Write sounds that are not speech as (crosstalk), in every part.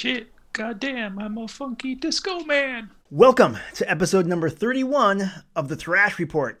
Shit, goddamn, I'm a funky disco man. Welcome to episode number 31 of the Thrash Report.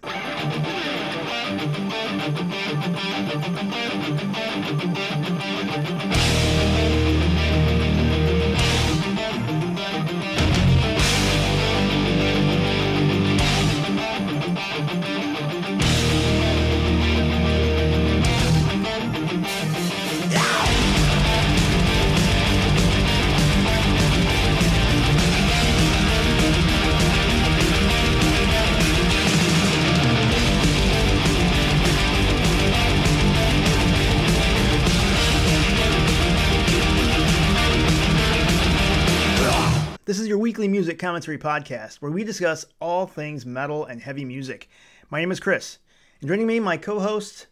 This is your weekly music commentary podcast where we discuss all things metal and heavy music. My name is Chris, and joining me, my co host,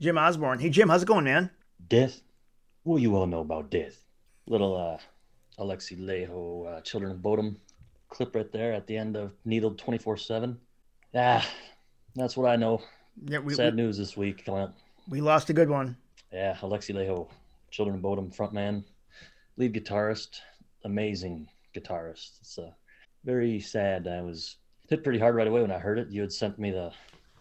Jim Osborne. Hey, Jim, how's it going, man? Death? What you all know about death? Little uh, Alexi Laiho, uh, Children of Bodom clip right there at the end of Needled 24 7. Ah, that's what I know. Yeah, we, Sad we, news this week, Clint. we lost a good one. Yeah, Alexi Laiho, Children of Bodom frontman, lead guitarist, amazing guitarist. It's uh, very sad. I was hit pretty hard right away when I heard it. You had sent me the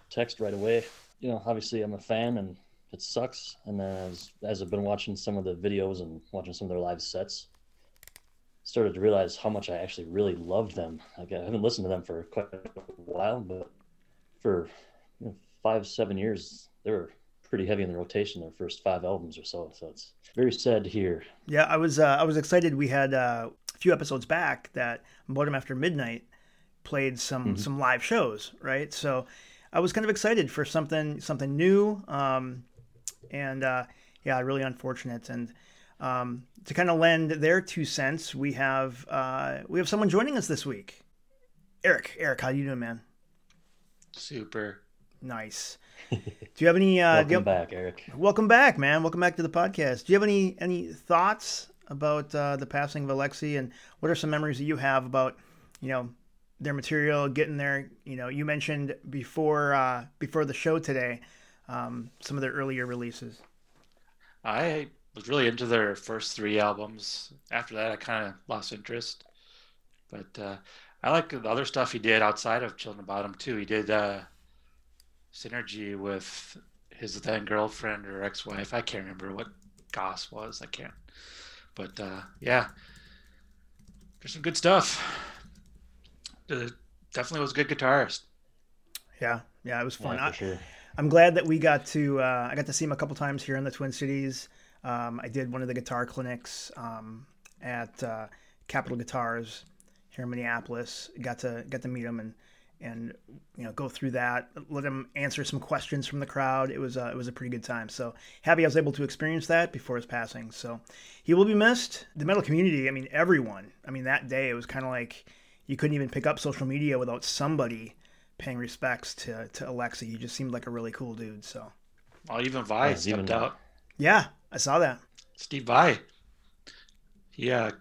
text right away. You know, obviously I'm a fan and it sucks. And as, as I've been watching some of the videos and watching some of their live sets, started to realize how much I actually really loved them. Like I haven't listened to them for quite a while, but for you know, five, seven years, they were pretty heavy in the rotation. Their first five albums or so. So it's very sad to hear. Yeah, I was uh, I was excited. We had uh, few episodes back that Bodom After Midnight played some some live shows, right? So I was kind of excited for something something new, um, and uh, yeah, really unfortunate. And um, to kind of lend their two cents, we have uh, we have someone joining us this week. Eric, Eric, how you doing, man? Super. Nice. Do you have any? Uh, (laughs) do you Welcome have- back, Eric. Welcome back, man. Welcome back to the podcast. Do you have any any thoughts about uh, the passing of Alexi, and what are some memories that you have about you know their material, getting there? You know, you mentioned before uh, before the show today um, some of their earlier releases. I was really into their first three albums. After that, I kind of lost interest. But uh, I like the other stuff he did outside of Children of Bodom too. He did uh, Sinergy with his then girlfriend or ex-wife. I can't remember what Goss was. I can't. But uh, yeah, there's some good stuff. Uh, definitely was a good guitarist. Yeah, yeah, it was fun. Yeah, I, sure. I'm glad that we got to uh, I got to see him a couple times here in the Twin Cities. Um, I did one of the guitar clinics um, at uh, Capital Guitars here in Minneapolis. Got to got to meet him and and you know go through that. Let him answer some questions from the crowd. It was uh, it was a pretty good time. So happy I was able to experience that before his passing. So he will be missed. The metal community. I mean everyone. I mean that day it was kind of like you couldn't even pick up social media without somebody paying respects to to Alexi. He just seemed like a really cool dude. So Well, even Vai Yeah, stepped even- out. yeah, I saw that. Steve Vai He uh,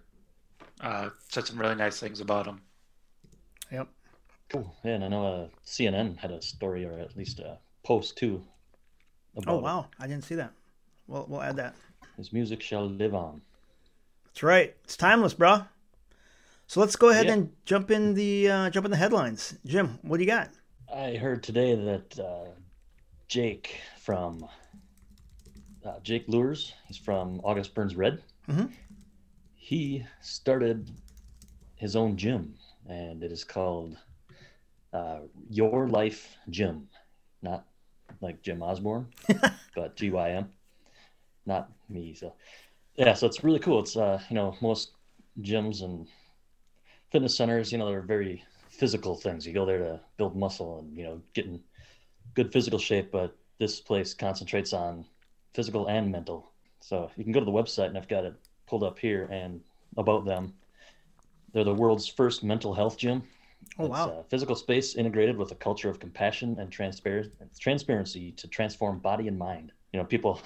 uh, said some really nice things about him. Cool. Yeah, and I know uh, CNN had a story or at least a post too. About Oh it. wow, I didn't see that. We'll we'll add that. His music shall live on. That's right. It's timeless, bro. So let's go ahead Yeah. and jump in the uh, jump in the headlines. Jim, what do you got? I heard today that uh, Jake from uh, Jake Luhrs, he's from August Burns Red. Mhm. He started his own gym, and it is called uh, Your Life Gym, not like Jim Osborne, (laughs) but G Y M, not me. So yeah, so it's really cool. It's uh, you know most gyms and fitness centers, you know, they're very physical things. You go there to build muscle and you know get in good physical shape, but this place concentrates on physical and mental. So you can go to the website, and I've got it pulled up here and about them. They're the world's first mental health gym. Oh It's wow. a physical space integrated with a culture of compassion and transpar- transparency to transform body and mind. You know, people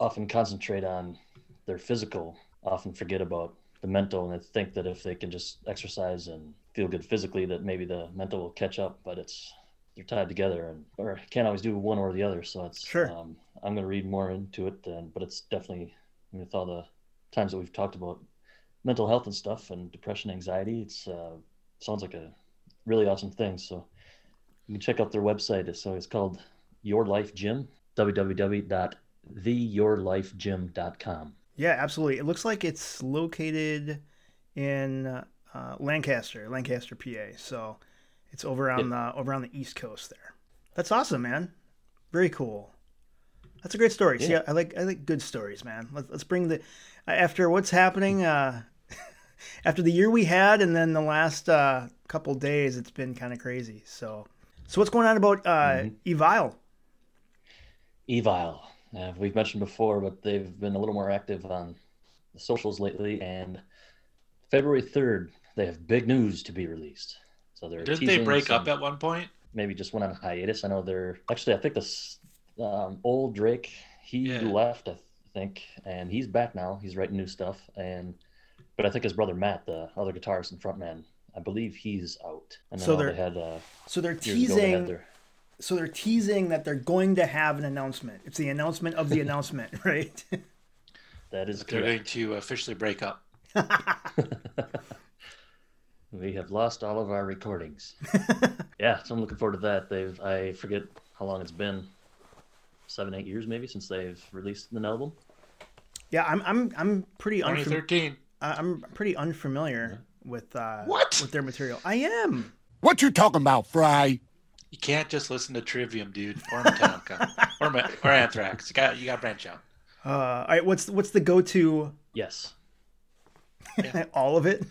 often concentrate on their physical, often forget about the mental, and they think that if they can just exercise and feel good physically, that maybe the mental will catch up. But it's they're tied together, and or can't always do one or the other. So it's Sure. Um, I'm going to read more into it, and but it's definitely I mean, with all the times that we've talked about mental health and stuff and depression, anxiety. It's uh, sounds like a really awesome things. So you can check out their website. So it's called Your Life Gym, www.theyourlifegym.com. Yeah, absolutely. It looks like it's located in uh, Lancaster, Lancaster, PA. So it's over on the over on the East Coast there. That's awesome, man. Very cool. That's a great story. Yeah. See, I, I like I like good stories, man. Let, us bring the after what's happening uh, after the year we had, and then the last uh, couple days. It's been kind of crazy. So, so what's going on about uh, mm-hmm. Evile? Evile. Uh, we've mentioned before, but they've been a little more active on the socials lately. And February third, they have big news to be released. So they're didn't they break some, up at one point? Maybe just went on hiatus. I know they're actually. I think this um, Ol Drake he yeah. left. I think, and he's back now. He's writing new stuff. And but I think his brother Matt, the other guitarist and frontman, I believe he's out. And so they're they had, uh, so they're teasing. They their... So they're teasing that they're going to have an announcement. It's the announcement of the (laughs) announcement, right? that is. They're going to officially break up. (laughs) (laughs) we have lost all of our recordings. yeah, so I'm looking forward to that. They've I forget how long it's been, seven, eight years maybe since they've released an album. Yeah, I'm I'm I'm pretty 2013. Unfam- I'm pretty unfamiliar with uh, what with their material. I am. What you talking about, Fry? You can't just listen to Trivium, dude, or Metallica, (laughs) or, or Anthrax. You got you got branch out. Uh, all right, what's what's the go to? Yes. Yeah. (laughs) All of it.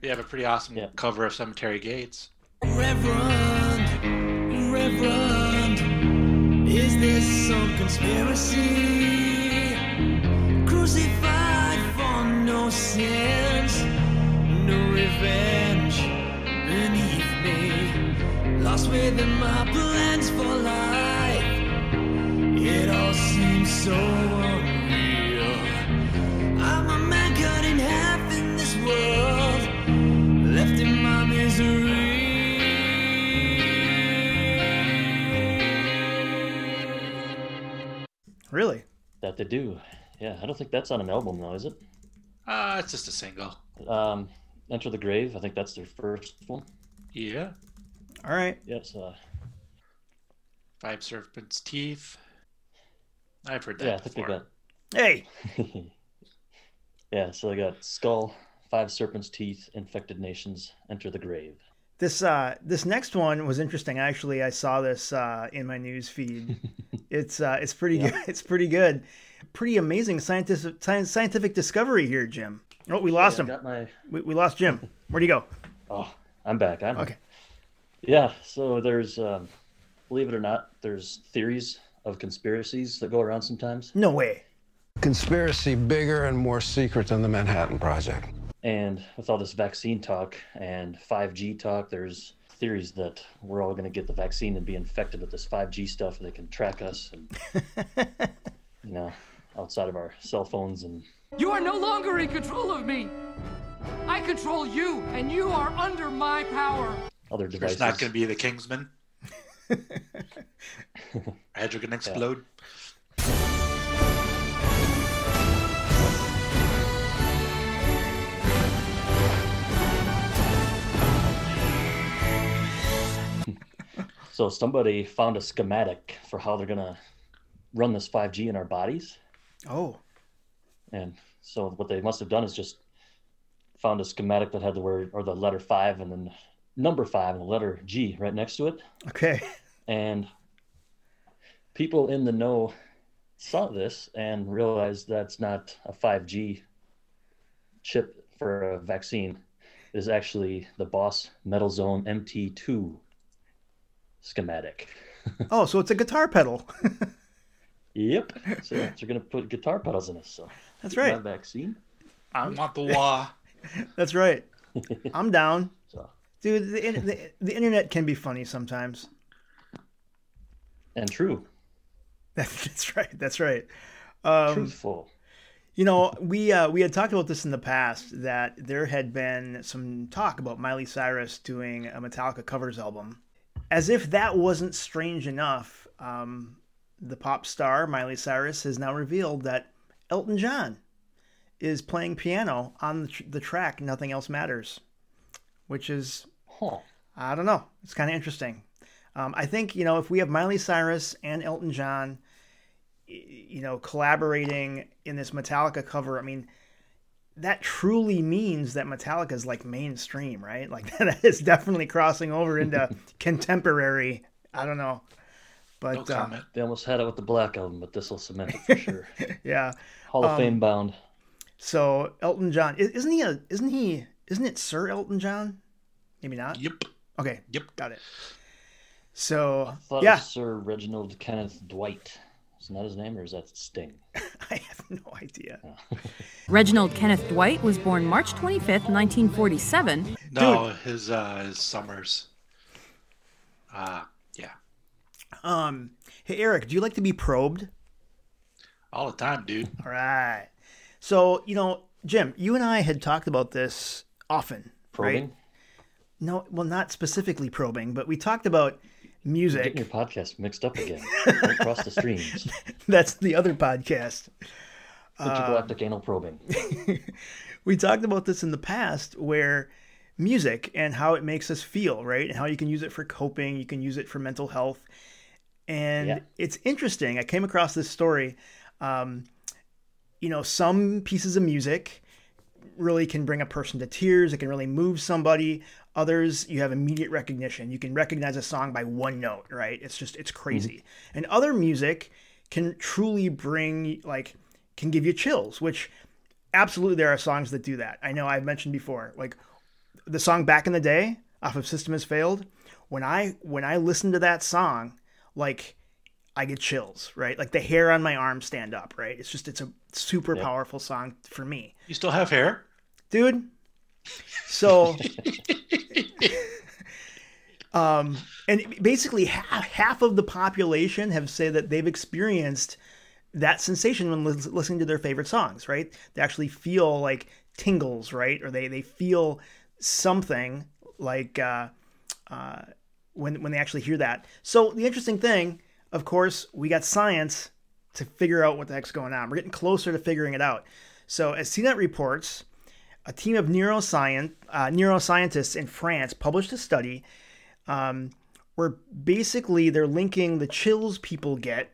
They have a pretty awesome yeah. cover of Cemetery Gates. Reverend, Reverend, is this some conspiracy? Crucified within my plans for life. It all seems so unreal. I'm a man cut in half in this world, left in my misery. Really? That they do. Yeah, I don't think that's on an album though, is it? Uh, it's just a single. Um, Enter the Grave. I think that's their first one. Yeah. All right. Yes. Uh, Five Serpent's Teeth. I've heard that. Yeah, I think before. they got. Hey. (laughs) yeah, so they got Skull, Five Serpent's Teeth, Infected Nations, Enter the Grave. This uh, this next one was interesting. Actually, I saw this uh, in my news feed. (laughs) it's uh, it's pretty yeah. good. (laughs) It's pretty good. Pretty amazing scientific scientific discovery here, Jim. Oh, we lost yeah, him. Got my... we, we lost Jim. Where'd he go? Oh, I'm back. I'm okay. Yeah. So there's, um, believe it or not, there's theories of conspiracies that go around sometimes. No way. Conspiracy bigger and more secret than the Manhattan Project. And with all this vaccine talk and 5G talk, there's theories that we're all going to get the vaccine and be infected with this 5G stuff. And they can track us and, (laughs) you know, outside of our cell phones. And you are no longer in control of me. I control you, and you are under my power. Other devices. It's not going to be the Kingsman. Heads are going to explode. Yeah. (laughs) So somebody found a schematic for how they're gonna run this 5G in our bodies. Oh. And so what they must have done is just found a schematic that had the word or the letter five and then number five and the letter G right next to it. Okay. And people in the know saw this and realized that's not a 5G chip for a vaccine. It is actually the Boss Metal Zone MT2 schematic. (laughs) oh, so it's a guitar pedal. (laughs) yep. So they're gonna put guitar pedals in it. So that's right. Vaccine. I want the law. (laughs) that's right. I'm down. Dude, the, the the internet can be funny sometimes. And true. (laughs) That's right. That's right. Um, Truthful. You know, we uh, we had talked about this in the past that there had been some talk about Miley Cyrus doing a Metallica covers album, as if that wasn't strange enough, um, the pop star Miley Cyrus has now revealed that Elton John is playing piano on the, tr- the track "Nothing Else Matters," which is Huh. I don't know. It's kind of interesting. Um, I think you know if we have Miley Cyrus and Elton John, you know, collaborating in this Metallica cover. I mean, that truly means that Metallica is like mainstream, right? Like (laughs) that is definitely crossing over into (laughs) contemporary. I don't know, but No uh, comment. They almost had it with the Black album, but this will cement it for sure. (laughs) yeah. Hall of Fame bound. So Elton John isn't he a isn't he isn't it Sir Elton John? Maybe not. Yep. Okay. Yep. Got it. So Thought yeah, it was Sir Reginald Kenneth Dwight. Isn't that his name, or is that Sting? (laughs) I have no idea. (laughs) Reginald Kenneth Dwight was born March 25th, 1947. No, his uh his summers. Uh yeah. Um, hey Eric, do you like to be probed? All the time, dude. All right. So you know, Jim, you and I had talked about this often, Probing? right? No, well, not specifically probing, but we talked about music. Getting your podcast mixed up again. (laughs) Don't the streams. That's the other podcast. Intergalactic anal probing. (laughs) we talked about this in the past where music and how it makes us feel, right? And how you can use it for coping, you can use it for mental health. And Yeah. it's interesting. I came across this story. Um, you know, some pieces of music really can bring a person to tears, it can really move somebody. Others, you have immediate recognition. You can recognize a song by one note, right? It's just, it's mm-hmm. crazy. And other music can truly bring, like, can give you chills, which absolutely there are songs that do that. I know I've mentioned before, like the song "Back in the Day" off of System Has Failed. When I when I listen to that song, like I get chills, right? Like the hair on my arm stand up, right? It's just it's a super powerful song for me, You still have hair? dude. So, (laughs) um, and basically half, half of the population have said that they've experienced that sensation when lis- listening to their favorite songs, right? They actually feel like tingles, right? Or they, they feel something like uh, uh, when, when they actually hear that. So the interesting thing, of course, we got science to figure out what the heck's going on. We're getting closer to figuring it out. So as CNET reports, a team of neuroscience, uh, neuroscientists in France published a study um, where basically they're linking the chills people get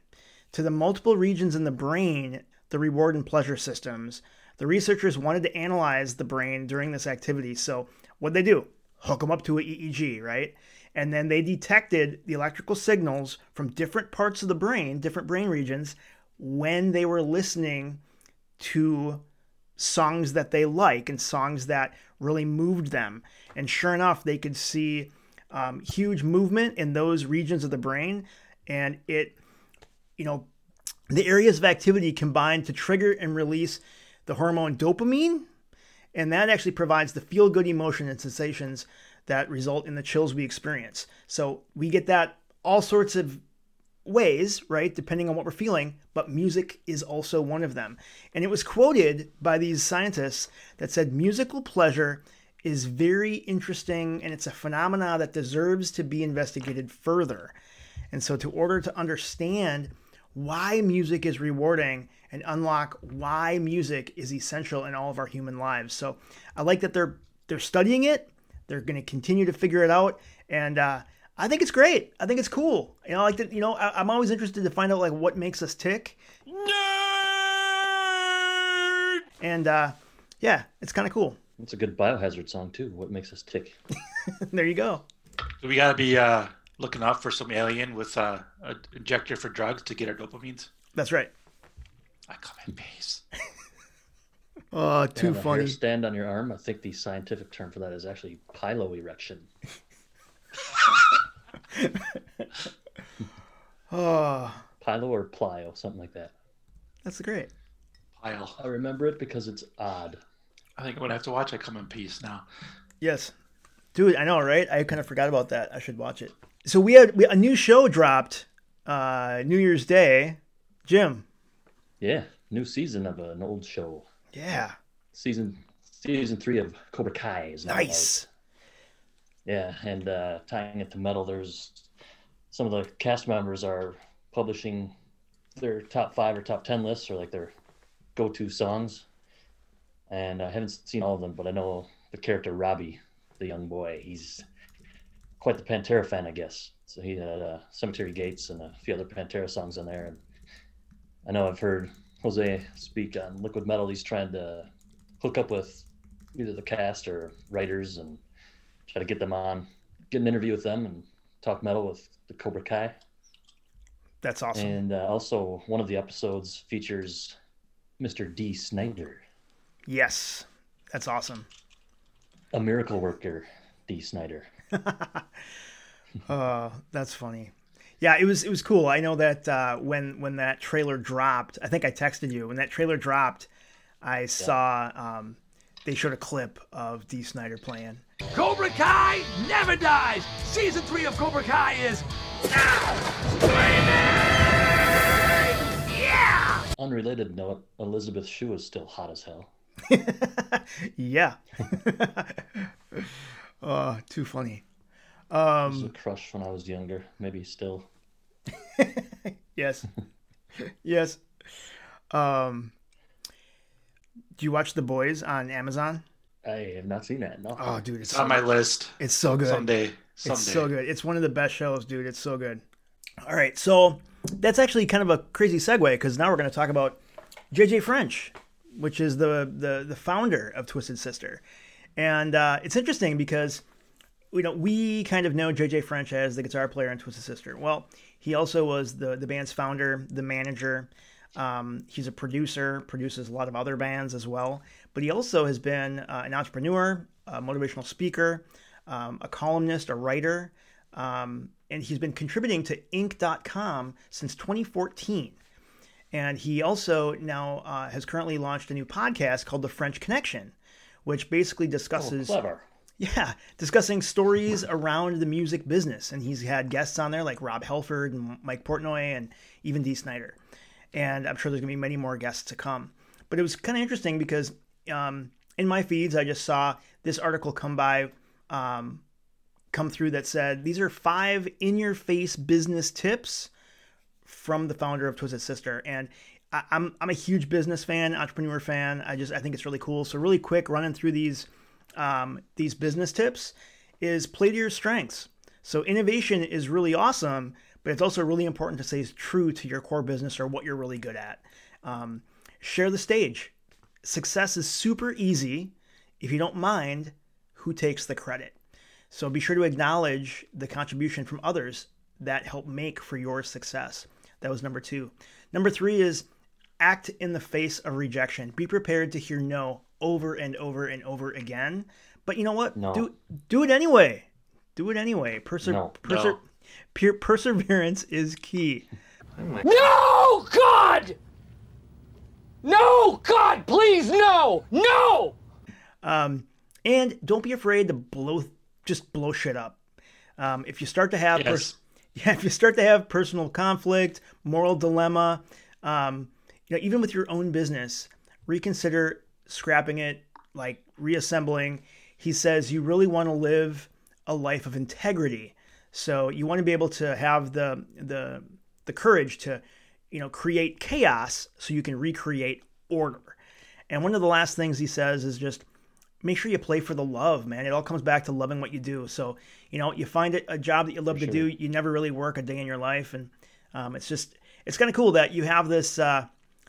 to the multiple regions in the brain, the reward and pleasure systems. The researchers wanted to analyze the brain during this activity. So, what they do? Hook them up to a EEG, right? And then they detected the electrical signals from different parts of the brain, different brain regions, when they were listening to songs that they like and songs that really moved them. And sure enough, they could see um, huge movement in those regions of the brain. And it, you know, the areas of activity combine to trigger and release the hormone dopamine. And that actually provides the feel good emotion and sensations that result in the chills we experience. So we get that all sorts of ways, right? Depending on what we're feeling, but music is also one of them. And it was quoted by these scientists that said musical pleasure is very interesting and it's a phenomena that deserves to be investigated further. And so, to order to understand why music is rewarding and unlock why music is essential in all of our human lives. So, I like that they're they're studying it. They're going to continue to figure it out, and uh, I think it's great. I think it's cool. You know, like that. You know, I, I'm always interested to find out like what makes us tick. Nerd. And uh, yeah, it's kind of cool. It's a good biohazard song too. What makes us tick? (laughs) there you go. So we got to be uh, looking out for some alien with uh, an injector for drugs to get our dopamines. That's right. I come in peace. (laughs) Oh, too Have a hair funny. stand on your arm. I think the scientific term for that is actually piloerection. (laughs) Oh, Pilo or plio, something like that. that's great. Pile. I remember it because it's odd. I think I'm gonna have to watch I Come in Peace now. Yes, dude. I know, right? I kind of forgot about that. I should watch it. So we had we, a new show dropped uh, New Year's Day. Jim. Yeah, new season of an old show. Yeah. Season season three of Cobra Kai is now out. Yeah, and uh, tying it to metal, there's some of the cast members are publishing their top five or top ten lists or like their go-to songs. and I haven't seen all of them, but I know the character Robbie, the young boy. He's quite the Pantera fan, I guess. So he had uh, Cemetery Gates and a few other Pantera songs in there. And I know I've heard Jose speak on Liquid Metal. He's trying to hook up with either the cast or writers and try to get them on, get an interview with them, and talk metal with the Cobra Kai. That's awesome. And uh, also, one of the episodes features Mr. Dee Snider, yes, that's awesome. a miracle worker, Dee Snider. (laughs) Uh, that's funny. Yeah, it was it was cool. I know that uh, when when that trailer dropped, I think I texted you when that trailer dropped. I saw um, they showed a clip of Dee Snider playing. Cobra Kai never dies. Season three of Cobra Kai is now streaming. Yeah. Unrelated note, Elizabeth Shue is still hot as hell. (laughs) Yeah. uh, (laughs) too funny. I was a crush when I was younger, maybe still. (laughs) Yes. yes. Um, do you watch The Boys on Amazon? I have not seen that. No. Oh, dude, it's It's on my list. it's so good. Someday. Someday. It's so good. It's one of the best shows, dude. It's so good. All right, so that's actually kind of a crazy segue because now we're going to talk about Jay Jay French, which is the the the founder of Twisted Sister, and uh, it's interesting because you know we kind of know Jay Jay French as the guitar player in Twisted Sister. Well, he also was the the band's founder, the manager. Um, he's a producer, produces a lot of other bands as well. But he also has been uh, an entrepreneur, a motivational speaker, um, a columnist, a writer, um, and he's been contributing to Inc.com since 2014. And he also now uh, has currently launched a new podcast called The French Connection, which basically Oh, discusses clever. yeah, discussing stories around the music business. And he's had guests on there like Rob Halford and Mike Portnoy and even Dee Snider. And I'm sure there's going to be many more guests to come. But it was kind of interesting because um, in my feeds, I just saw this article come by, um, come through that said, these are five in your face business tips from the founder of Twisted Sister. And I, I'm, I'm a huge business fan, entrepreneur fan. I just, I think it's really cool. So really quick running through these, um, these business tips is play to your strengths. So innovation is really awesome, but it's also really important to stay true to your core business or what you're really good at. Um, share the stage. Success is super easy if you don't mind who takes the credit. So be sure to acknowledge the contribution from others that help make for your success. That was number two. Number three is act in the face of rejection. Be prepared to hear no over and over and over again. But you know what? No. Do do it anyway. Do it anyway. Perse- No. perse- No. per- perseverance is key. Oh no, God! No, God, please, no! No! Um, and don't be afraid to blow just blow shit up. Um, if you start to have Yes. (laughs) yeah, if you start to have personal conflict, moral dilemma, um, you know, even with your own business, reconsider scrapping it, like reassembling. He says you really want to live a life of integrity. So you want to be able to have the the the courage to, you know, create chaos so you can recreate order. And one of the last things he says is just make sure you play for the love, man. It all comes back to loving what you do. So, you know, you find it a job that you love to do, you never really work a day in your life. And um, it's just, it's kind of cool that you have this, uh,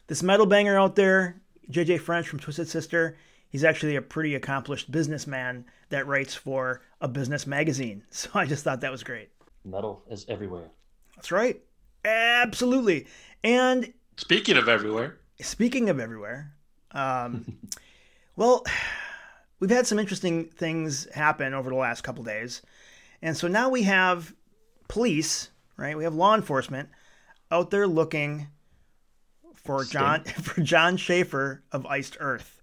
this metal banger out there, Jay Jay French from Twisted Sister. He's actually a pretty accomplished businessman that writes for a business magazine. (laughs) So I just thought that was great. Metal is everywhere. That's right. Absolutely. And Speaking of everywhere, Speaking of everywhere, um, (laughs) well, we've had some interesting things happen over the last couple days, and so now we have police, right? We have law enforcement out there looking for John (laughs) for Jon Schaffer of Iced Earth.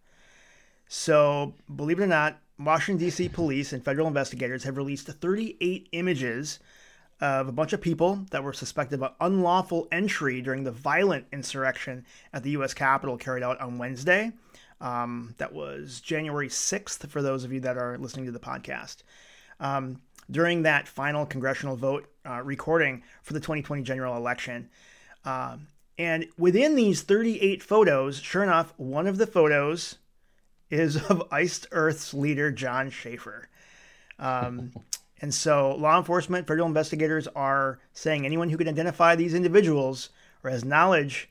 So, believe it or not, Washington D.C. police and federal investigators have released 38 images of a bunch of people that were suspected of unlawful entry during the violent insurrection at the U.S. Capitol carried out on Wednesday. Um, that was January 6th, for those of you that are listening to the podcast. Um, during that final congressional vote uh, recording for the 2020 general election. Um, and within these 38 photos, sure enough, one of the photos is of Iced Earth's leader, Jon Schaffer. Um, (laughs) and so, law enforcement, federal investigators are saying anyone who can identify these individuals or has knowledge,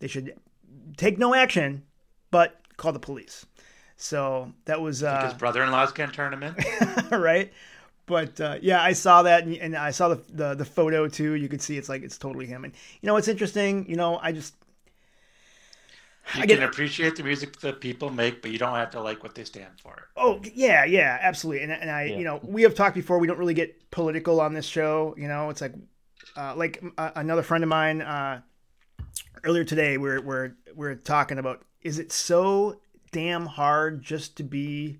they should take no action, but call the police. So that was uh, his brother-in-law's gonna turn him in. (laughs) right. But uh, yeah, I saw that, and, and I saw the, the the photo too. You could see it's like it's totally him. And you know, it's interesting. You know, I just You I get- can appreciate the music that people make, but you don't have to like what they stand for. Oh yeah, yeah, absolutely. And, and I, Yeah. you know, we have talked before. We don't really get political on this show. You know, it's like, uh, like uh, another friend of mine uh, earlier today. We're we're we're talking about is it so damn hard just to be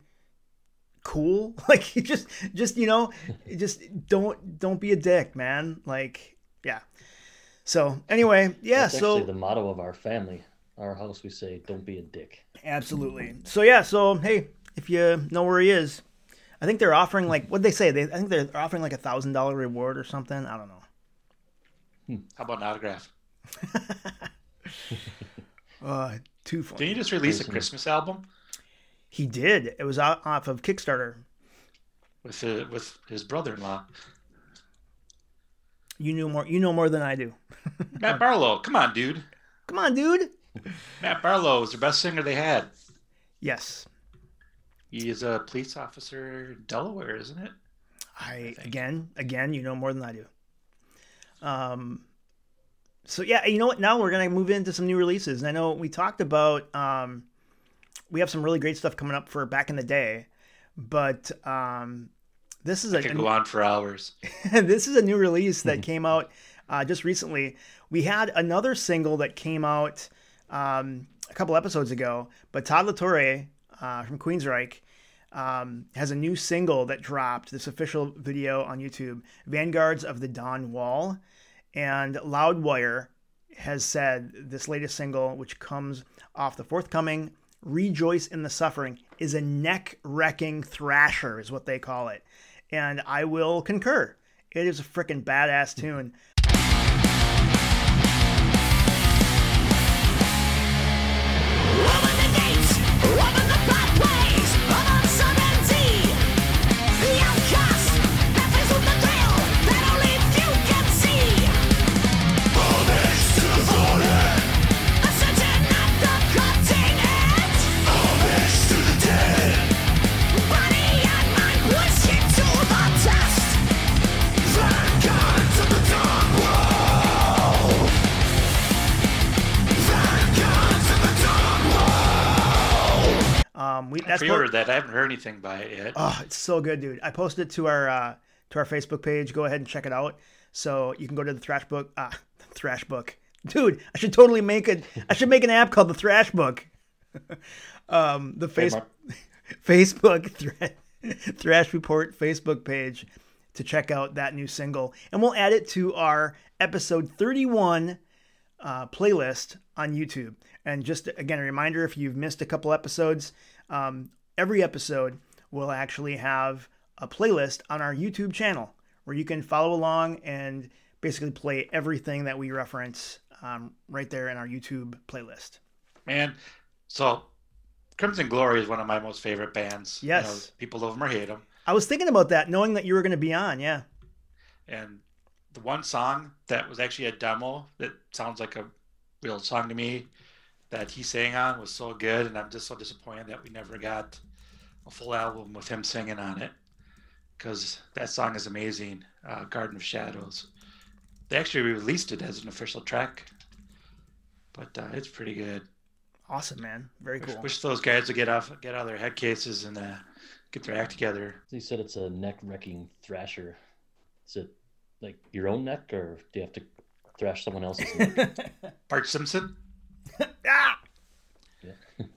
cool? (laughs) Like you just just you know, (laughs) just don't don't be a dick, man. Like yeah. So anyway, yeah. That's so the motto of our family. Our house, we say, "Don't be a dick." Absolutely. So yeah, so hey, if you know where he is, I think they're offering like what they say. They I think they're offering like a thousand dollar reward or something. I don't know. How about an autograph? (laughs) Uh, too funny. Didn't you just release a Christmas album He did. It was off of Kickstarter. with uh, with his brother-in-law, You knew more. You know more than I do. Matt Barlow? Come on, dude. Come on, dude. Matt Barlow was the best singer they had. Yes. He is a police officer in Delaware, isn't it? I again, again, you know more than I do. Um, so yeah, you know what? Now we're gonna move into some new releases, and I know we talked about um, we have some really great stuff coming up for back in the day, but um, this is a, I could go on for hours. (laughs) this is a new release that (laughs) came out uh, just recently. We had another single that came out um, a couple episodes ago, but Todd La Torre uh, from Queensryche um, has a new single that dropped. This official video on YouTube, "Vanguards of the Dawn Wall," and Loudwire has said this latest single, which comes off the forthcoming "Rejoice in the Suffering," is a neck-wrecking thrasher, is what they call it, and I will concur. It is a freaking badass tune. That. I haven't heard anything by it. Oh, it's so good, dude. I posted it to our uh, to our Facebook page. Go ahead and check it out. So you can go to the Thrash Book. Ah, (laughs) Thrash Book, dude. I should totally make it. I should make an app called the Thrash Book. (laughs) um, the face Trademark. (laughs) Facebook thra- Thrash Report Facebook page to check out that new single, and we'll add it to our episode thirty-one uh, playlist on YouTube. And just again, a reminder if you've missed a couple episodes, um, every episode will actually have a playlist on our YouTube channel where you can follow along and basically play everything that we reference um, right there in our YouTube playlist. Man, so Crimson Glory is one of my most favorite bands. You Yes. know, people love them or hate them. I was thinking about that, knowing that you were going to be on. Yeah. And the one song that was actually a demo that sounds like a real song to me that he sang on was so good. And I'm just so disappointed that we never got a full album with him singing on it because that song is amazing. Uh, Garden of Shadows. They actually released it as an official track, but uh, it's pretty good. Awesome, man. Very Wish, cool. wish those guys would get off, get out of their head cases and uh, get their act together. He said it's a neck wrecking thrasher. Is it like your own neck, or do you have to thrash someone else's (laughs) neck? Bart Simpson. Ah!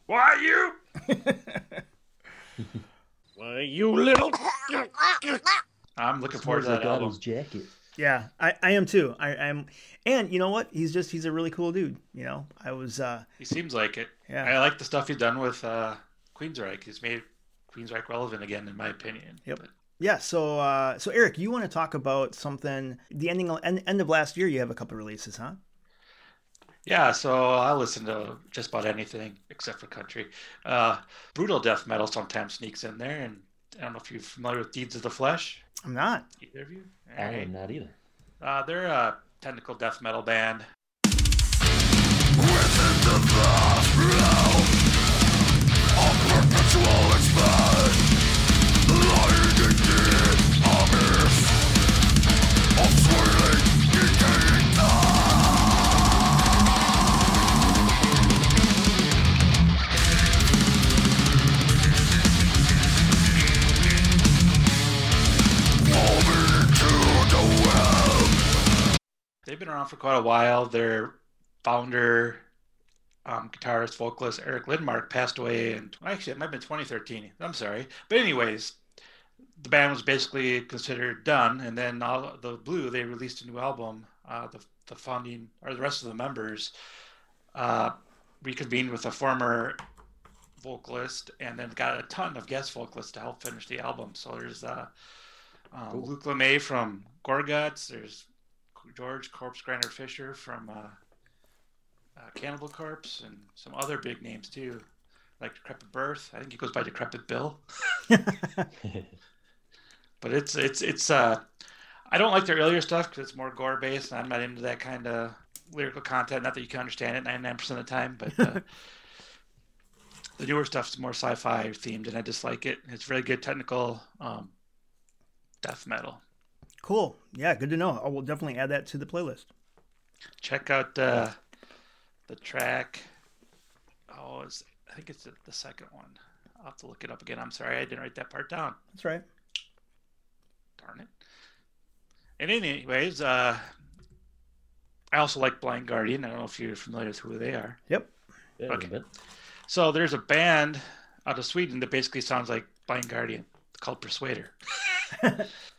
Why you? (laughs) Why, you little. (laughs) I'm looking forward to that like album. Otto's jacket. Yeah, I, I am too. I am, and you know what? He's just he's a really cool dude. You know, I was uh He seems like it. Yeah. I like the stuff he's done with uh, Queensryche. He's made Queensryche relevant again, in my opinion. Yep. But yeah. So uh so Eric, you want to talk about something? The ending end, end of last year, you have a couple releases, huh? Yeah, so I listen to just about anything except for country. Uh, brutal death metal sometimes sneaks in there, and I don't know if you're familiar with Deeds of the Flesh. I'm not. Either of you? I Alright. am not either. Uh, they're a technical death metal band. They've been around for quite a while. Their founder, um, guitarist, vocalist Eric Lindmark passed away in actually it might have been 2013. I'm sorry, but anyways, the band was basically considered done, and then all the Blue they released a new album. Uh, the the founding or the rest of the members uh, reconvened with a former vocalist, and then got a ton of guest vocalists to help finish the album. So there's uh, um, Cool. Luc Lemay from Gorguts. There's George Corpse Grinder Fisher from uh, uh, Cannibal Corpse, and some other big names too, like Decrepit Birth. I think he goes by Decrepit Bill. (laughs) But it's it's it's uh, I don't like their earlier stuff because it's more gore based, and I'm not into that kind of lyrical content. Not that you can understand it 99 percent of the time, but. Uh, (laughs) The newer stuff's more sci-fi themed, and I just like it. It's very good technical um, death metal. Cool. Yeah, good to know. I will definitely add that to the playlist. check out uh, the track. Oh, it's, I think it's the, the second one. I'll have to look it up again. I'm sorry, I didn't write that part down. That's right. Darn it. And anyways, uh, I also like Blind Guardian. I don't know if you're familiar with who they are. Yep. Yeah, a Okay. little bit. So there's a band out of Sweden that basically sounds like Blind Guardian. It's called Persuader. (laughs)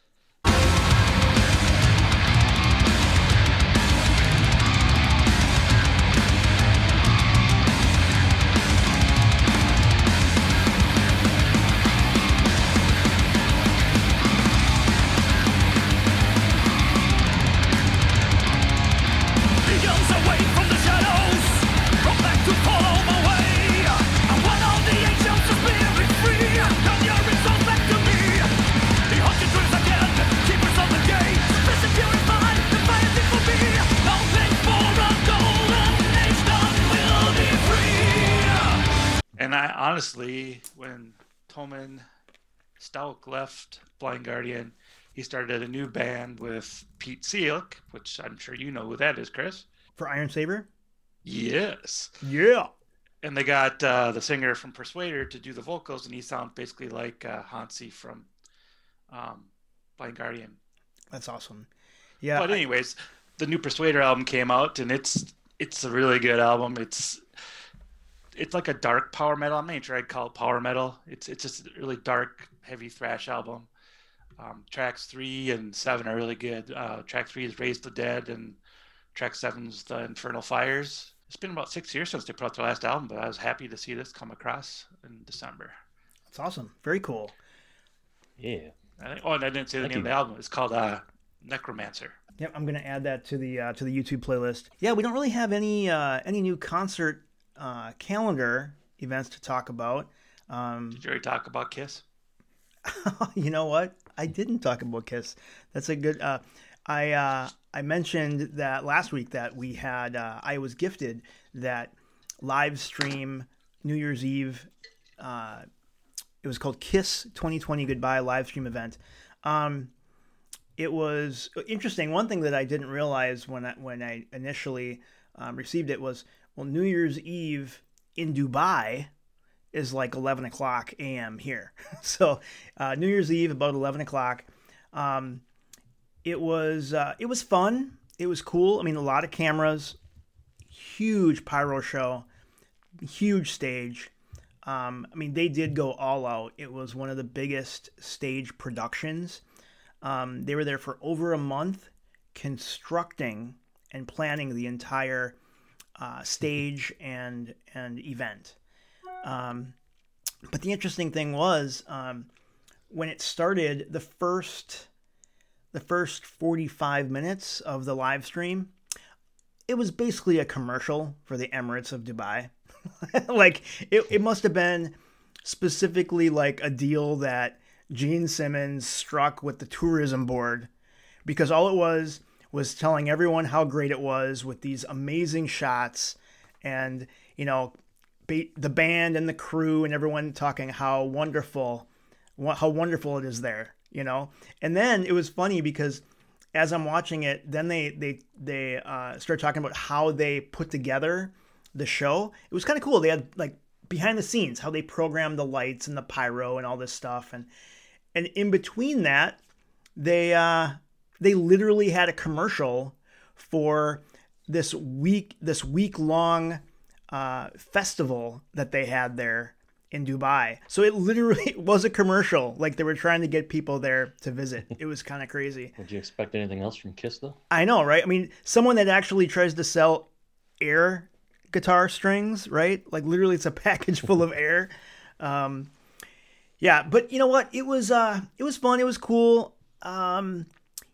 I honestly, when Thomen Stauch left Blind Guardian, he started a new band with Piet Sielck, which I'm sure you know who that is, Chris. For Iron Savior? Yes. Yeah. And they got uh, the singer from Persuader to do the vocals, and he sounds basically like uh, Hansi from um, Blind Guardian. That's awesome. Yeah. but anyways, the new Persuader album came out, and it's it's a really good album. It's it's like a dark power metal. I'm not sure I'd call it power metal. It's it's just a really dark, heavy thrash album. Um, tracks three and seven are really good. Uh, track three is Raise the Dead, and track seven's The Infernal Fires. It's been about six years since they put out their last album, but I was happy to see this come across in December. That's awesome. Very cool. Yeah. I think, oh, and I didn't say the Thank name of the album. It's called uh, Necromancer. Yep, I'm gonna add that to the uh, to the YouTube playlist. Yeah, we don't really have any uh, any new concert uh, calendar events to talk about. Um, Did you already talk about Kiss? (laughs) you know what? I didn't talk about Kiss. That's a good. Uh, I uh, I mentioned that last week that we had. Uh, I was gifted that live stream New Year's Eve. Uh, it was called Kiss 2020 Goodbye live stream event. Um, it was interesting. One thing that I didn't realize when I, when I initially um, received it was well, New Year's Eve in Dubai is like 11 o'clock a.m. here. (laughs) so uh, New Year's Eve about 11 o'clock. Um, it was uh, it was fun. It was cool. I mean, a lot of cameras, huge pyro show, huge stage. Um, I mean, they did go all out. It was one of the biggest stage productions. Um, they were there for over a month, constructing and planning the entire uh, stage and and event. Um, but the interesting thing was um, when it started, the first the first 45 minutes of the live stream, it was basically a commercial for the Emirates of Dubai. (laughs) like it, it must have been specifically like a deal that Gene Simmons struck with the tourism board because all it was was telling everyone how great it was with these amazing shots and you know ba- the band and the crew and everyone talking how wonderful how wonderful it is there you know? And then it was funny because as i'm watching it then they they they uh, start talking about how they put together the show. It was kind of cool. They had like behind the scenes how they programmed the lights and the pyro and all this stuff and and in between that they uh they literally had a commercial for this week this week long uh, festival that they had there in Dubai. So it literally (laughs) was a commercial. Like they were trying to get people there to visit. (laughs) It was kind of crazy. Would you expect anything else from Kiss though? I know, right? I mean, someone that actually tries to sell air guitar strings, right? Like literally, it's a package full of air. (laughs) Um, yeah, but you know what? It was uh, it was fun. It was cool. Um,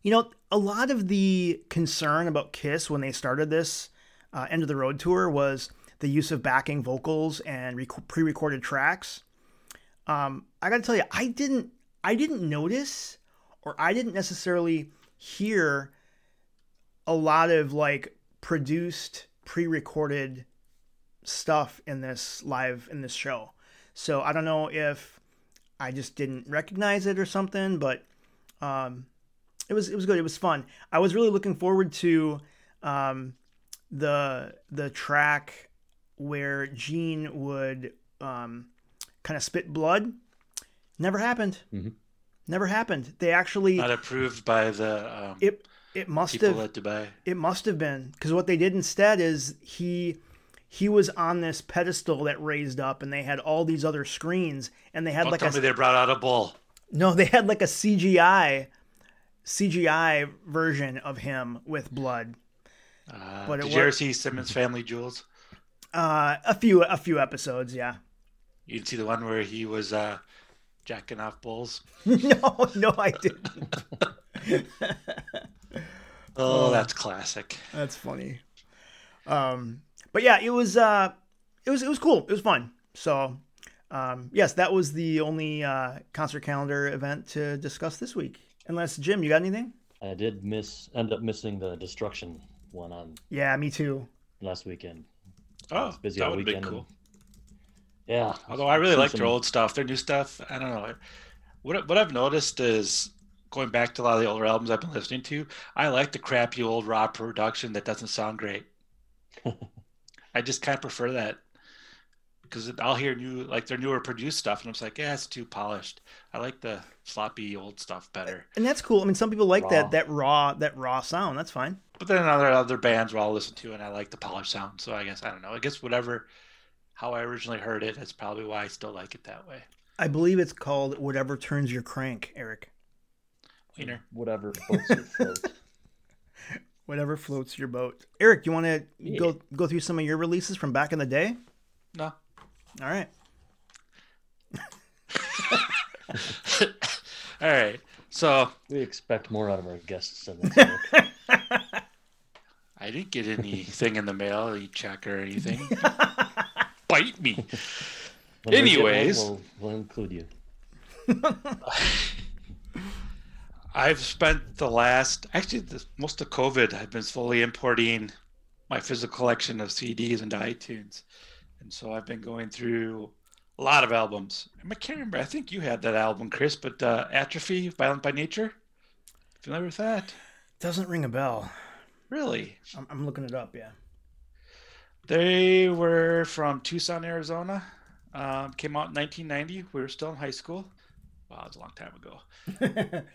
you know, a lot of the concern about Kiss when they started this uh, end of the road tour was the use of backing vocals and rec- pre-recorded tracks. Um, I got to tell you, I didn't, I didn't notice, or I didn't necessarily hear a lot of like produced, pre-recorded stuff in this live in this show. So I don't know if I just didn't recognize it or something, but um, it was it was good. It was fun. I was really looking forward to um, the the track where Gene would um, kind of spit blood. Never happened. Mhm. Never happened. They actually Not approved by the um, it it must people have at Dubai. it must have been because what they did instead is he he was on this pedestal that raised up, and they had all these other screens, and they had Don't like tell a me they brought out a bull. no, they had like a CGI CGI version of him with blood. Uh, But it did you ever see Simmons Family Jewels? Uh, a few a few episodes, yeah. You didn't see the one where he was uh, jacking off bulls. (laughs) no, no, I didn't. (laughs) Oh, that's classic. That's funny. Um, but yeah, it was uh, it was it was cool. It was fun. So, um, yes, that was the only uh, concert calendar event to discuss this week. Unless Jim, you got anything? I did miss, end up missing the Destruction one on Yeah, me too. last weekend. Oh, was busy that all would have been weekend. cool. Yeah. Although I really seen like their old stuff, their new stuff. I don't know. What what I've noticed is going back to a lot of the older albums I've been listening to. I like the crappy old raw production that doesn't sound great. (laughs) I just kind of prefer that because I'll hear new like their newer produced stuff, and I'm just like, yeah, it's too polished. I like the sloppy old stuff better. And that's cool. I mean, some people like Raw. that that raw that raw sound. That's fine. But then other other bands where I'll all listen to, and I like the polished sound. So I guess I don't know. I guess whatever how I originally heard it, that's probably why I still like it that way. I believe it's called "Whatever Turns Your Crank," Eric. Wiener. Whatever floats your float. (laughs) Whatever floats your boat. Eric, you want to Yeah. go go through some of your releases from back in the day? No. All right. (laughs) All right. So we expect more out of our guests than this. (laughs) I didn't get anything in the mail, any check or anything. (laughs) Bite me. When Anyways, we will we'll include you. I've spent the last, actually, the, most of COVID, I've been slowly importing my physical collection of CDs into iTunes. And so I've been going through a lot of albums. I can't remember. I think you had that album, Chris, but uh, Atrophy, Violent by Nature. Familiar with that? Doesn't ring a bell. Really? I'm, I'm looking it up. Yeah. They were from Tucson, Arizona. Um, came out in 1990. We were still in high school. Wow, it was a long time ago. (laughs)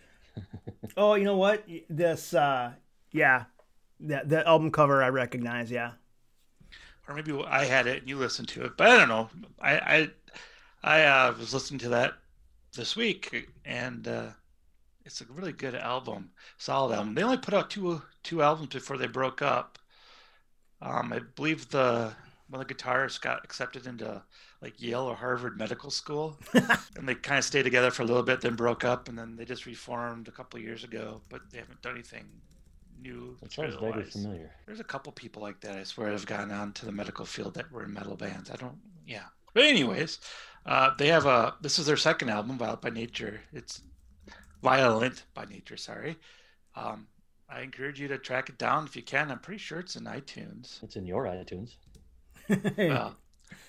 Oh, you know what? This, uh, yeah, that the album cover I recognize. Yeah. Or maybe I had it and you listened to it, but I don't know. I I, I uh, was listening to that this week, and uh, it's a really good album, solid album. They only put out two two albums before they broke up. Um, I believe the one of the guitarists got accepted into like Yale or Harvard Medical School, (laughs) and they kind of stayed together for a little bit, then broke up, and then they just reformed a couple of years ago. But they haven't done anything new. That sounds material vaguely familiar. There's a couple people like that I swear have gone on to the medical field that were in metal bands. I don't, yeah. But anyways, uh, they have a. This is their second album, Violent by Nature. It's Violent by Nature. Sorry. Um, I encourage you to track it down if you can. I'm pretty sure it's in iTunes. It's in your iTunes. (laughs) Well,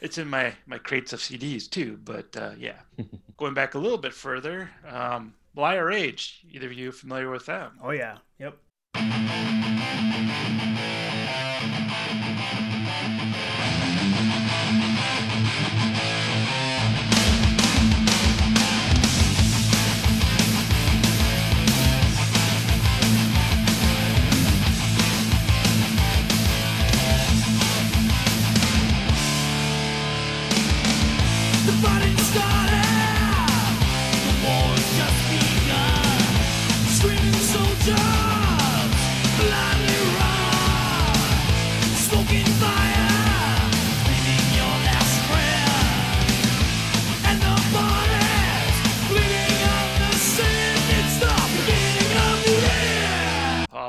it's in my my crates of CDs too. But uh, yeah, (laughs) going back a little bit further, um, Meliah Rage. Either of you familiar with them? oh yeah. Yep.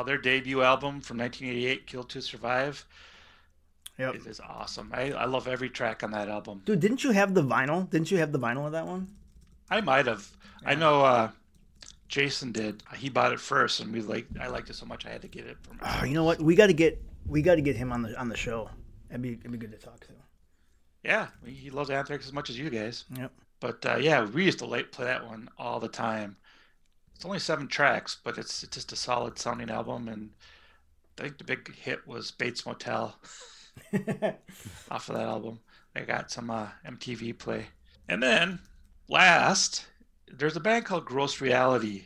Their debut album from 1988, Kill to Survive. Yep. It is awesome. I, I love every track on that album. Dude, didn't you have the vinyl? Didn't you have the vinyl of that one? I might have. I know uh, Jason did. He bought it first, and we like. I liked it so much I had to get it for Oh, you know what? We got to get we got to get him on the on the show. It'd be it'd be good to talk to. Yeah, he loves Anthrax as much as you guys. Yep. But uh, yeah, we used to late play that one all the time. It's only seven tracks, but it's, it's just a solid sounding album. And I think the big hit was Bates Motel (laughs) off of that album. I got some uh, MTV play. And then last, there's a band called Gross Reality.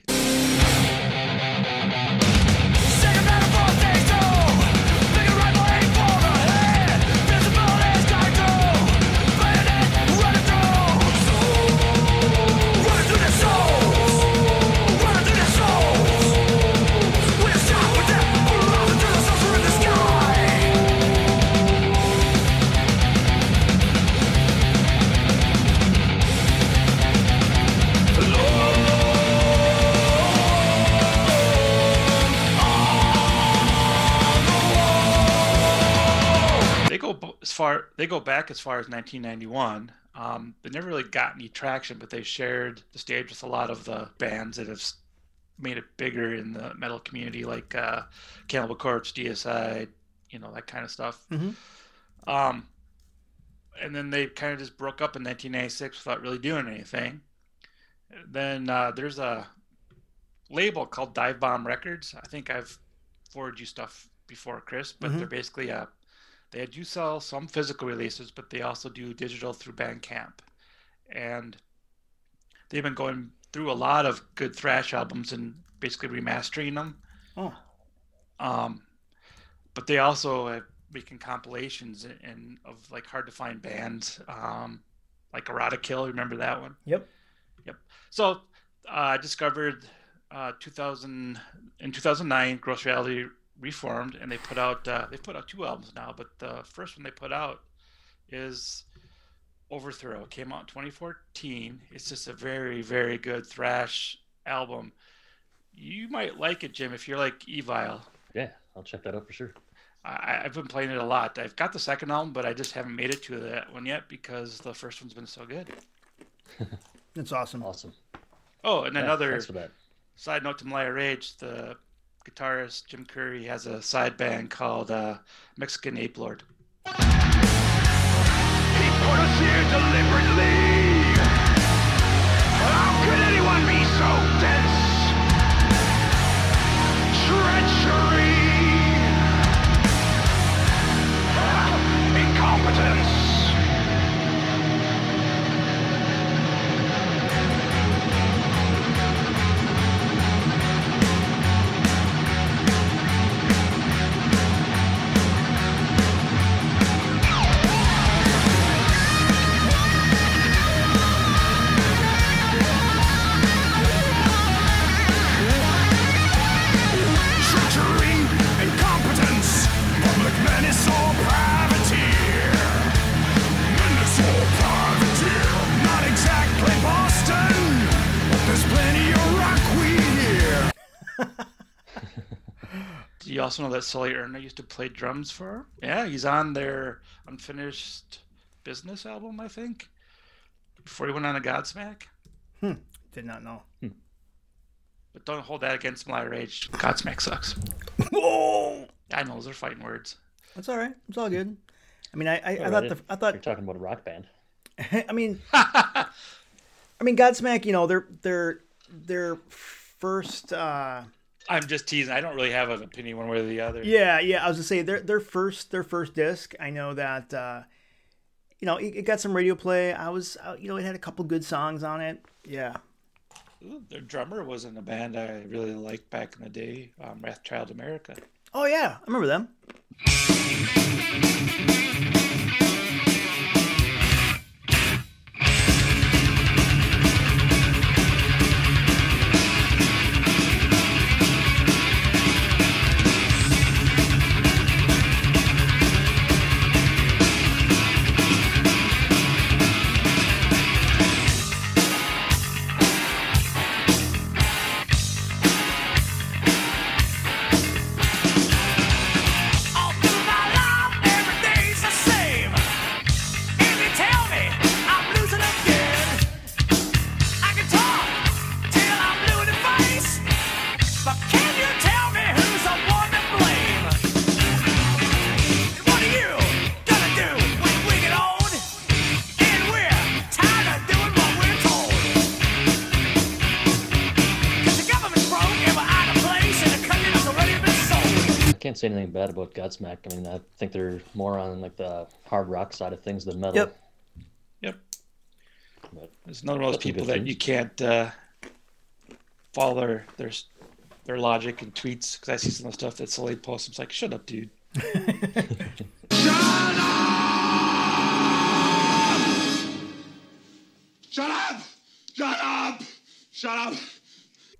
They go back as far as 1991. Um, they never really got any traction, but they shared the stage with a lot of the bands that have made it bigger in the metal community, like uh, Cannibal Corpse, Deicide, you know that kind of stuff. Mhm. Um, and then they kind of just broke up in 1996 without really doing anything. Then uh, there's a label called Divebomb Records. I think I've forwarded you stuff before, Chris, but Mhm. they're basically a they do sell some physical releases, but they also do digital through Bandcamp. And they've been going through a lot of good thrash albums and basically remastering them. Oh, Um, but they also are making compilations and, of like hard to find bands, um, like Erotic Kill. Remember that one? yep. So uh, I discovered uh, 2000 in 2009, Gross Reality reformed, and they put out uh, they put out two albums now. But the first one they put out is Overthrow. It came out in 2014. It's just a very very good thrash album. You might like it, Jim, if you're like Evil. Yeah, I'll check that out for sure. I, I've been playing it a lot. I've got the second album, but I just haven't made it to that one yet because the first one's been so good. That's awesome. Awesome. Oh, and Yeah, another for that. side note to Meliah Rage, the guitarist Jim Koury has a side band called uh, Mexican Ape Lord. He put us here deliberately. How could anyone be so dense? You also know that Sully Erna used to play drums for? him? Yeah, he's on their unfinished business album, I think. Before he went on a Godsmack. Did not know. But don't hold that against Meliah Rage. Godsmack sucks. Whoa! I know those are fighting words. That's all right. It's all good. I mean, I I, I thought the I You're thought talking about a rock band. (laughs) I mean (laughs) I mean Godsmack. You know, their their their first. uh I'm just teasing. I don't really have an opinion one way or the other. Yeah, yeah. I was gonna say their their first their first disc. I know that uh, you know it, it got some radio play. I was uh, you know it had a couple good songs on it. Yeah. Ooh, their drummer was in a band I really liked back in the day, um, Wrathchild America. Oh yeah, I remember them. Can't say anything bad about Godsmack. I mean, I think they're more on like the hard rock side of things than metal. Yep. Yep. But There's none of those That's a good people that thing. you can't uh, follow their, their their logic and tweets because I see some of the stuff that Sully posts. I'm like, shut up, dude. (laughs) Shut up! Shut up! Shut up!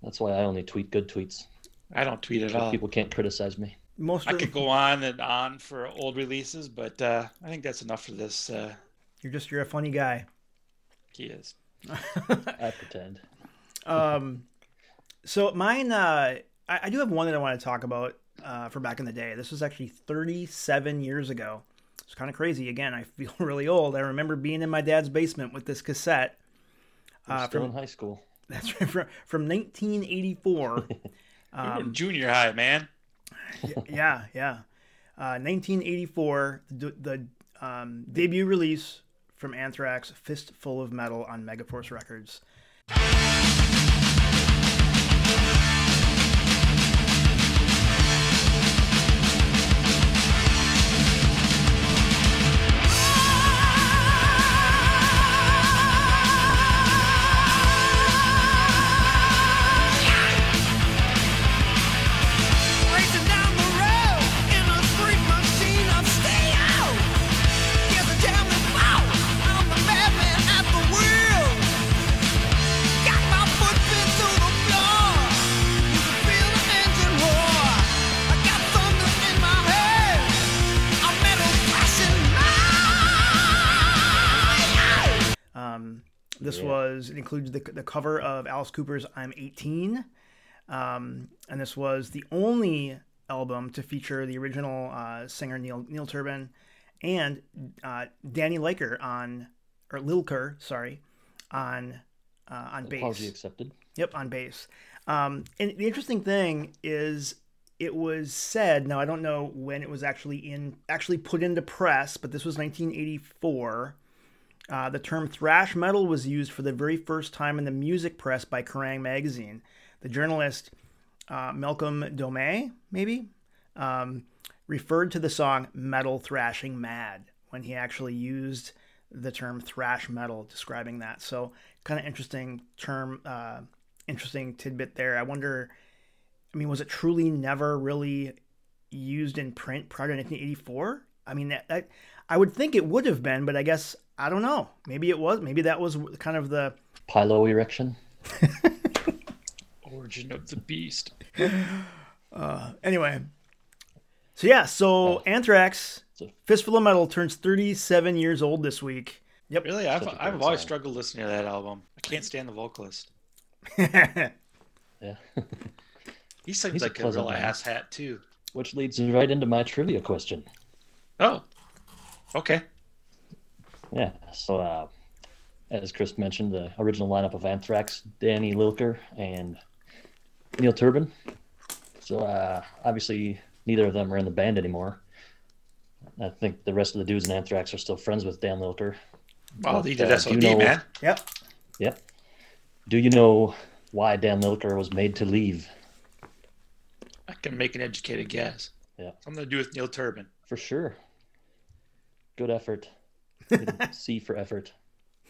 that's why I only tweet good tweets. I don't tweet at So all. people can't criticize me. Most I of could go on and on for old releases, but uh, I think that's enough for this. Uh, you're just you're a funny guy. he is. (laughs) I pretend. Um, so mine, uh, I, I do have one that I want to talk about uh, for back in the day. This was actually 37 years ago. It's kind of crazy. Again, I feel (laughs) really old. I remember being in my dad's basement with this cassette. Uh, still from- in high school. (laughs) That's right, from, from 1984. Um, in junior high, man. Yeah, yeah. Uh, 1984, the, the um, debut release from Anthrax, Fistful of Metal on Megaforce Records. Was it includes the, the cover of Alice Cooper's "I'm 18," um, and this was the only album to feature the original uh, singer Neil Neil Turbin and uh, Danny Liker on or Lilker, sorry, on uh, on bass. Apology accepted. Yep, on bass. Um, and the interesting thing is, it was said. Now I don't know when it was actually in actually put into press, but this was 1984. Uh, the term thrash metal was used for the very first time in the music press by Kerrang! magazine. The journalist uh, Malcolm Dome, maybe, um, referred to the song "Metal Thrashing Mad" when he actually used the term thrash metal describing that. So, kind of interesting term, uh, interesting tidbit there. I wonder. I mean, was it truly never really used in print prior to 1984? I mean, that, that I would think it would have been, but I guess I don't know. Maybe it was. Maybe that was kind of the Pilo erection. (laughs) Origin of the Beast. Uh, anyway. So yeah, so Anthrax, Fistful of Metal turns 37 years old this week. Yep. Really, I've, Such a I've always song. struggled listening to that album. I can't stand the vocalist. Yeah. He seems He's a like a, pleasant real ass hat too. which leads right into my trivia question. Oh, okay. Yeah. So, uh, as Chris mentioned, the original lineup of Anthrax, Danny Lilker and Neil Turbin. So, uh, obviously, neither of them are in the band anymore. I think the rest of the dudes in Anthrax are still friends with Dan Lilker. Well, But, he did uh, SOD, do you know- man. Yep. Yep. Do you know why Dan Lilker was made to leave? I can make an educated guess. Yeah. Something to do with Neil Turbin. For sure. Good effort. Good (laughs) C for effort.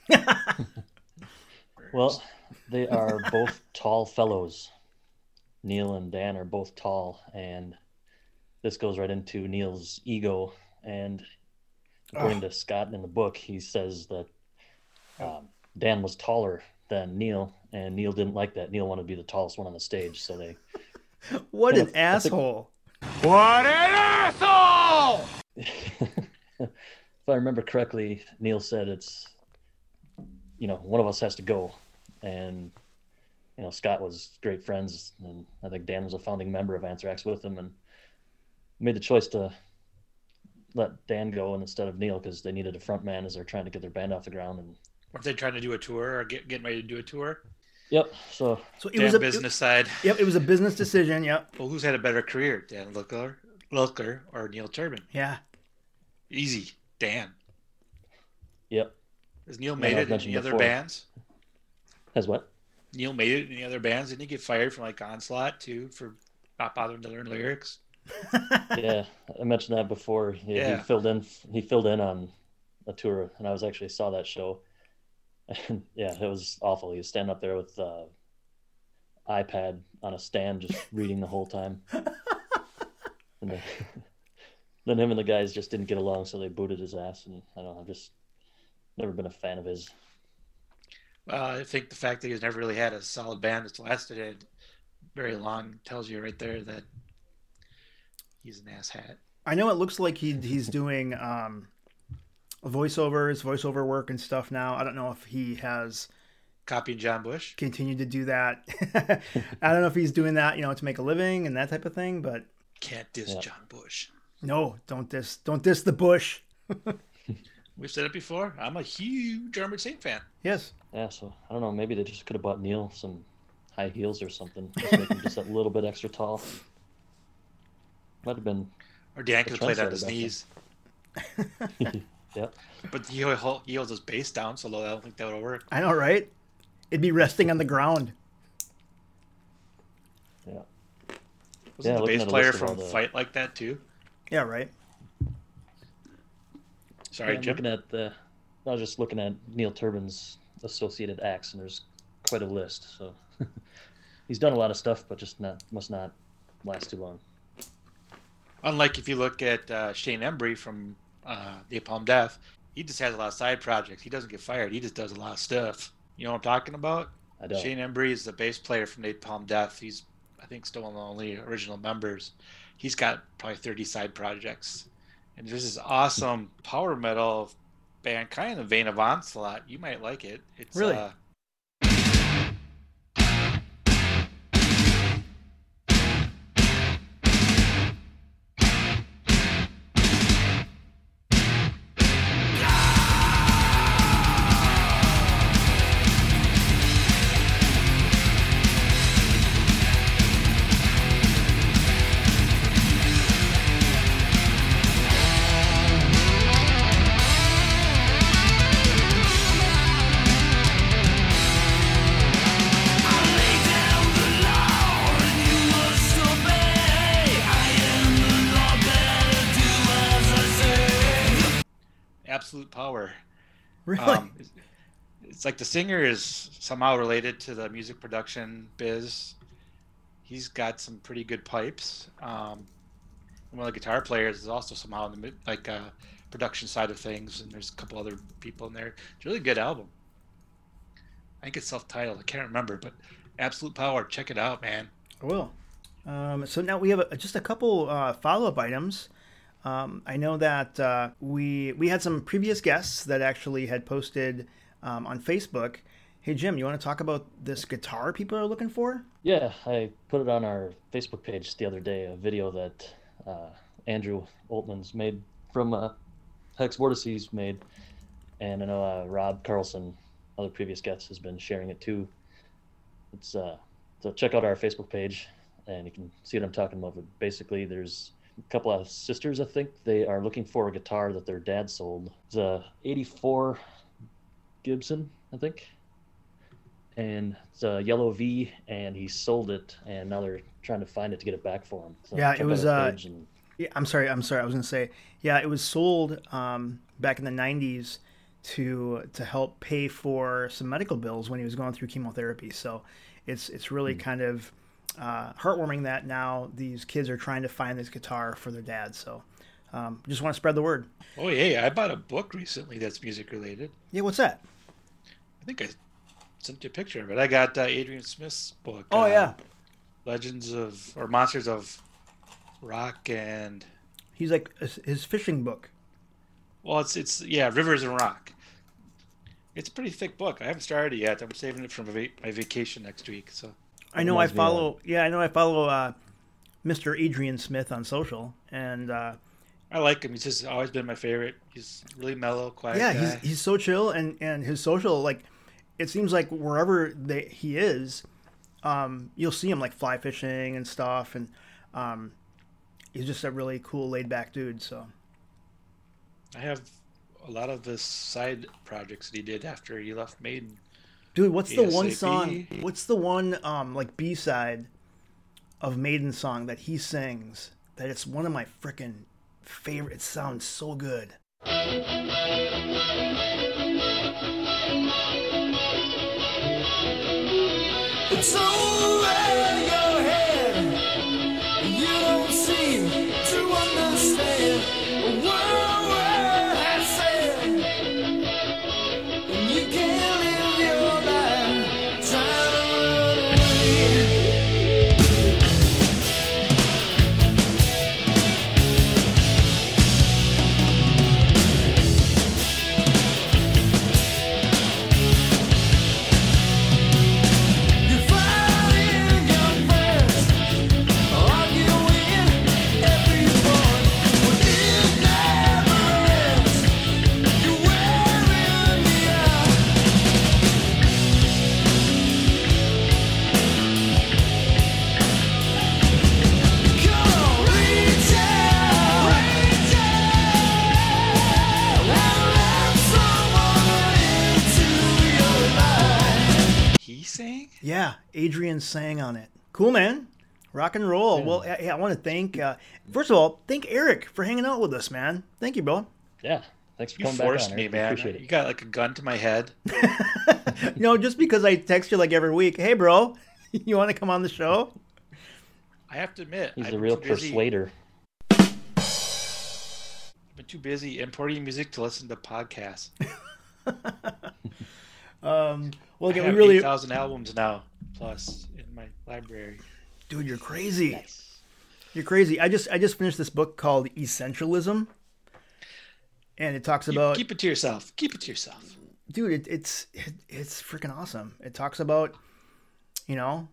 (laughs) well, they are both tall fellows. Neil and Dan are both tall, and this goes right into Neil's ego. And according to Scott in the book, he says that um, Dan was taller than Neil, and Neil didn't like that. Neil wanted to be the tallest one on the stage, so they (laughs) What Yeah, an I think- asshole. What an asshole! If I remember correctly, Neil said it's, you know, one of us has to go, and you know Scott was great friends, and I think Dan was a founding member of Anthrax with him, and made the choice to let Dan go instead of Neil because they needed a front man as they're trying to get their band off the ground. And Weren't they trying to do a tour or get, getting ready to do a tour? yep, so So it Dan was a business side. Yep, it was a business decision. Yep. Well, who's had a better career, Dan Lilker, Lilker or Neil Turbin? Yeah. Easy, Dan. yep, Has Neil made I've it in mentioned any other before. bands? has what? Neil made it in any other bands? Didn't he get fired from like Onslaught too for not bothering to learn lyrics? (laughs) yeah, I mentioned that before. He, Yeah. he filled in. He filled in on a tour, and I was actually saw that show. And yeah, it was awful. He was standing up there with uh, iPad on a stand, just reading the whole time. (laughs) And then, then him and the guys just didn't get along, so they booted his ass. And I don't know. I've just never been a fan of his. Well, I think the fact that he's never really had a solid band that's lasted it very long tells you right there that he's an ass hat. I know it looks like he he's doing um, voiceovers, voiceover work and stuff now. I don't know if he has Copying John Bush. continued to do that. (laughs) I don't know if he's doing that, you know, to make a living and that type of thing. But Can't diss Yeah. John Bush. No, don't diss, don't diss the bush. (laughs) We've said it before. I'm a huge Armored Saint fan. Yes. Yeah, so I don't know. Maybe they just could have bought Neil some high heels or something, just make him just a little bit extra tall. Might have been. Or Dan could have played on trendsetter his knees. (laughs) Yep. But he, holds his bass down so low. I don't think that would work. I know, right? It'd be resting on the ground. Yeah. Wasn't Yeah, the bass player list of all from the- Fight like that too? Yeah, right. Sorry, Yeah, I'm Jim. looking at the. I was just looking at Neil Turbin's associated acts, and there's quite a list. So (laughs) he's done a lot of stuff, but just not must not last too long. Unlike if you look at uh, Shane Embury from uh, Napalm Death, he just has a lot of side projects. He doesn't get fired. He just does a lot of stuff. You know what I'm talking about? I don't. Shane Embury is the bass player from Napalm Death. He's, I think, still one of the only original members. He's got probably 30 side projects. And there's this awesome power metal band, kind of in the vein of Onslaught. You might like it. It's Really? Uh, Really? Um, it's, it's like the singer is somehow related to the music production biz. He's got some pretty good pipes. Um, one of the guitar players is also somehow in the mid, like uh, production side of things, and there's a couple other people in there. It's a really good album. I think it's self-titled. I can't remember, but Absolute Power. Check it out, man. I will. Um, so now we have a, just a couple uh, follow-up items. Um, I know that uh, we we had some previous guests that actually had posted um, on Facebook. Hey Jim, you want to talk about this guitar people are looking for? Yeah, I put it on our Facebook page the other day. A video that uh, Andrew Altman's made from uh, Hex Vortices made, and I know uh, Rob Carlson, other previous guests, has been sharing it too. It's uh, so check out our Facebook page, and you can see what I'm talking about. But basically, there's a couple of sisters. I think they are looking for a guitar that their dad sold. It's a '84 Gibson, I think, and it's a yellow V, and he sold it, and now they're trying to find it to get it back for him. So Yeah, it was, uh, and- Yeah, I'm sorry. I'm sorry. I was gonna say, yeah, it was sold um, back in the '90s to to help pay for some medical bills when he was going through chemotherapy. So it's it's really kind of uh, heartwarming that now these kids are trying to find this guitar for their dad. So um, just want to spread the word. Oh, yeah, I bought a book recently that's music related. Yeah, what's that? I think I sent you a picture of it. I got uh, Adrian Smith's book. Oh uh, yeah, Legends of or Monsters of Rock and he's like his- his fishing book. well, it's it's yeah, Rivers and Rock. It's a pretty thick book. I haven't started it yet. I'm saving it for my vacation next week. So I know I reminds me follow. Yeah, I know I follow uh, Mr. Adrian Smith on social, and uh, I like him. He's just always been my favorite. He's really mellow, quiet yeah, guy. he's he's so chill, and and his social like, it seems like wherever they, he is, um, you'll see him like fly fishing and stuff, and um, he's just a really cool, laid back dude. So I have a lot of the side projects that he did after he left Maiden. Dude, what's the one song? What's the one um like B side of Maiden song that he sings? That it's one of my freaking favorite. It sounds so good. It's over Adrian sang on it. Cool, man. Rock and roll. Well, I, I want to thank, uh, first of all, thank Eric for hanging out with us, man. Thank you, bro. yeah, thanks for You coming back forced on. me, man. Appreciate You got like a gun to my head. (laughs) no, just because I text you like every week, hey, bro, (laughs) you want to come on the show? I have to admit, He's I've a real too busy- persuader. been too busy importing music to listen to podcasts. (laughs) Um, well, I again, we have really, 8,000 albums now, plus in my library. dude, you're crazy. You're crazy. I just, I just finished this book called Essentialism, and it talks You about keep it to yourself. Keep it to yourself. dude it, it's it, it's freaking awesome it talks about you know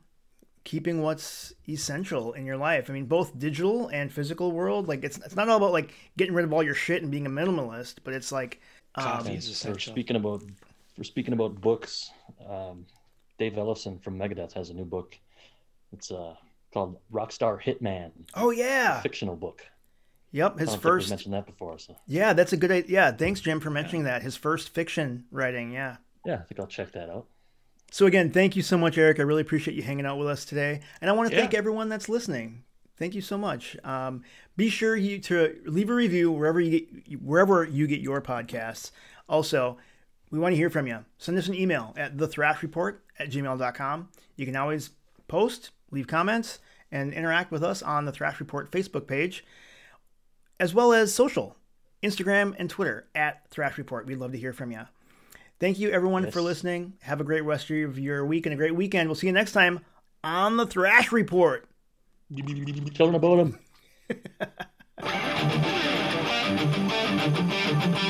keeping what's essential in your life i mean both digital and physical world like it's, it's not all about like getting rid of all your shit and being a minimalist but it's like Coffee um, is For essential. speaking about we're speaking about books, um, Dave Ellefson from Megadeth has a new book. It's uh, called Rockstar Hitman, oh yeah fictional book. yep his first mentioned that before, so yeah that's a good idea yeah thanks jim for mentioning that his first fiction writing yeah yeah, I think I'll check that out. So again, thank you so much, Eric. I really appreciate you hanging out with us today, and I want to Yeah. thank everyone that's listening. Thank you so much. Um, be sure you to leave a review wherever you get wherever you get your podcasts. Also, we want to hear from you. Send us an email at thethrashreport at gmail.com. You can always post, leave comments, and interact with us on the Thrash Report Facebook page, as well as social, Instagram and Twitter at Thrash Report. We'd love to hear from you. Thank you, everyone, for listening. Have a great rest of your week and a great weekend. We'll see you next time on the Thrash Report. Chilling about. Thank